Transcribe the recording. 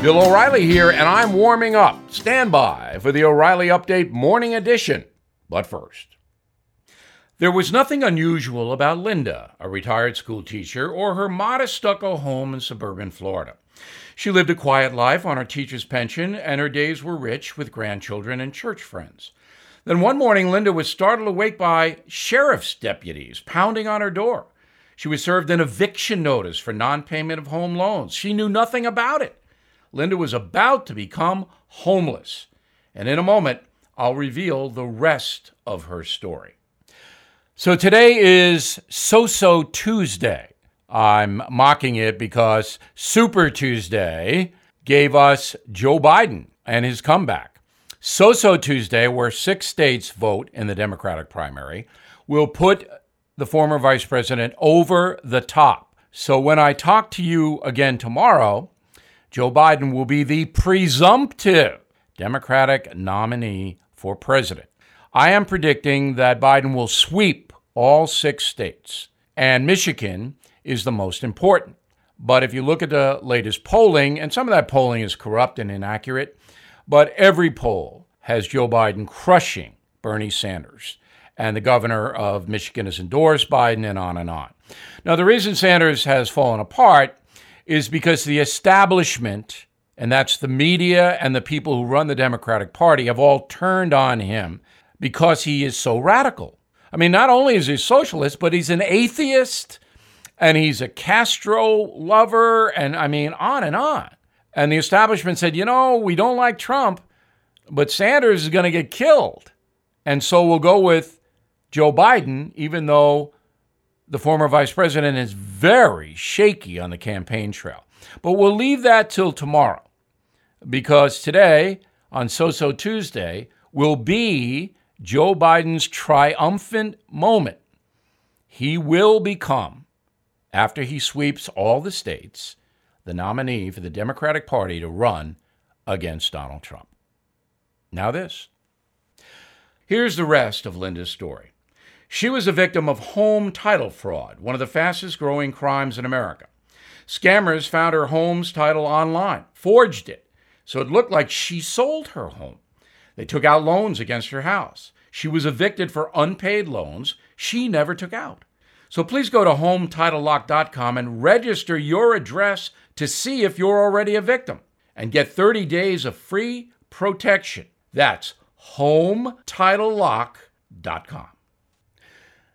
Bill O'Reilly here, and I'm warming up. Stand by for the O'Reilly Update Morning Edition. But first, there was nothing unusual about Linda, a retired school teacher, or her modest stucco home in suburban Florida. She lived a quiet life on her teacher's pension, and her days were rich with grandchildren and church friends. Then one morning, Linda was startled awake by sheriff's deputies pounding on her door. She was served an eviction notice for non payment of home loans. She knew nothing about it. Linda was about to become homeless. And in a moment, I'll reveal the rest of her story. So today is So So Tuesday. I'm mocking it because Super Tuesday gave us Joe Biden and his comeback. So So Tuesday, where six states vote in the Democratic primary, will put the former vice president over the top. So when I talk to you again tomorrow, Joe Biden will be the presumptive Democratic nominee for president. I am predicting that Biden will sweep all six states, and Michigan is the most important. But if you look at the latest polling, and some of that polling is corrupt and inaccurate, but every poll has Joe Biden crushing Bernie Sanders. And the governor of Michigan has endorsed Biden, and on and on. Now, the reason Sanders has fallen apart is because the establishment, and that's the media and the people who run the Democratic Party, have all turned on him because he is so radical. I mean, not only is he a socialist, but he's an atheist and he's a Castro lover, and I mean, on and on. And the establishment said, you know, we don't like Trump, but Sanders is going to get killed. And so we'll go with Joe Biden, even though the former vice president is very shaky on the campaign trail. But we'll leave that till tomorrow because today, on So So Tuesday, will be Joe Biden's triumphant moment. He will become, after he sweeps all the states, the nominee for the Democratic Party to run against Donald Trump. Now, this. Here's the rest of Linda's story. She was a victim of home title fraud, one of the fastest growing crimes in America. Scammers found her home's title online, forged it, so it looked like she sold her home. They took out loans against her house. She was evicted for unpaid loans she never took out. So please go to HometitleLock.com and register your address to see if you're already a victim and get 30 days of free protection. That's HometitleLock.com.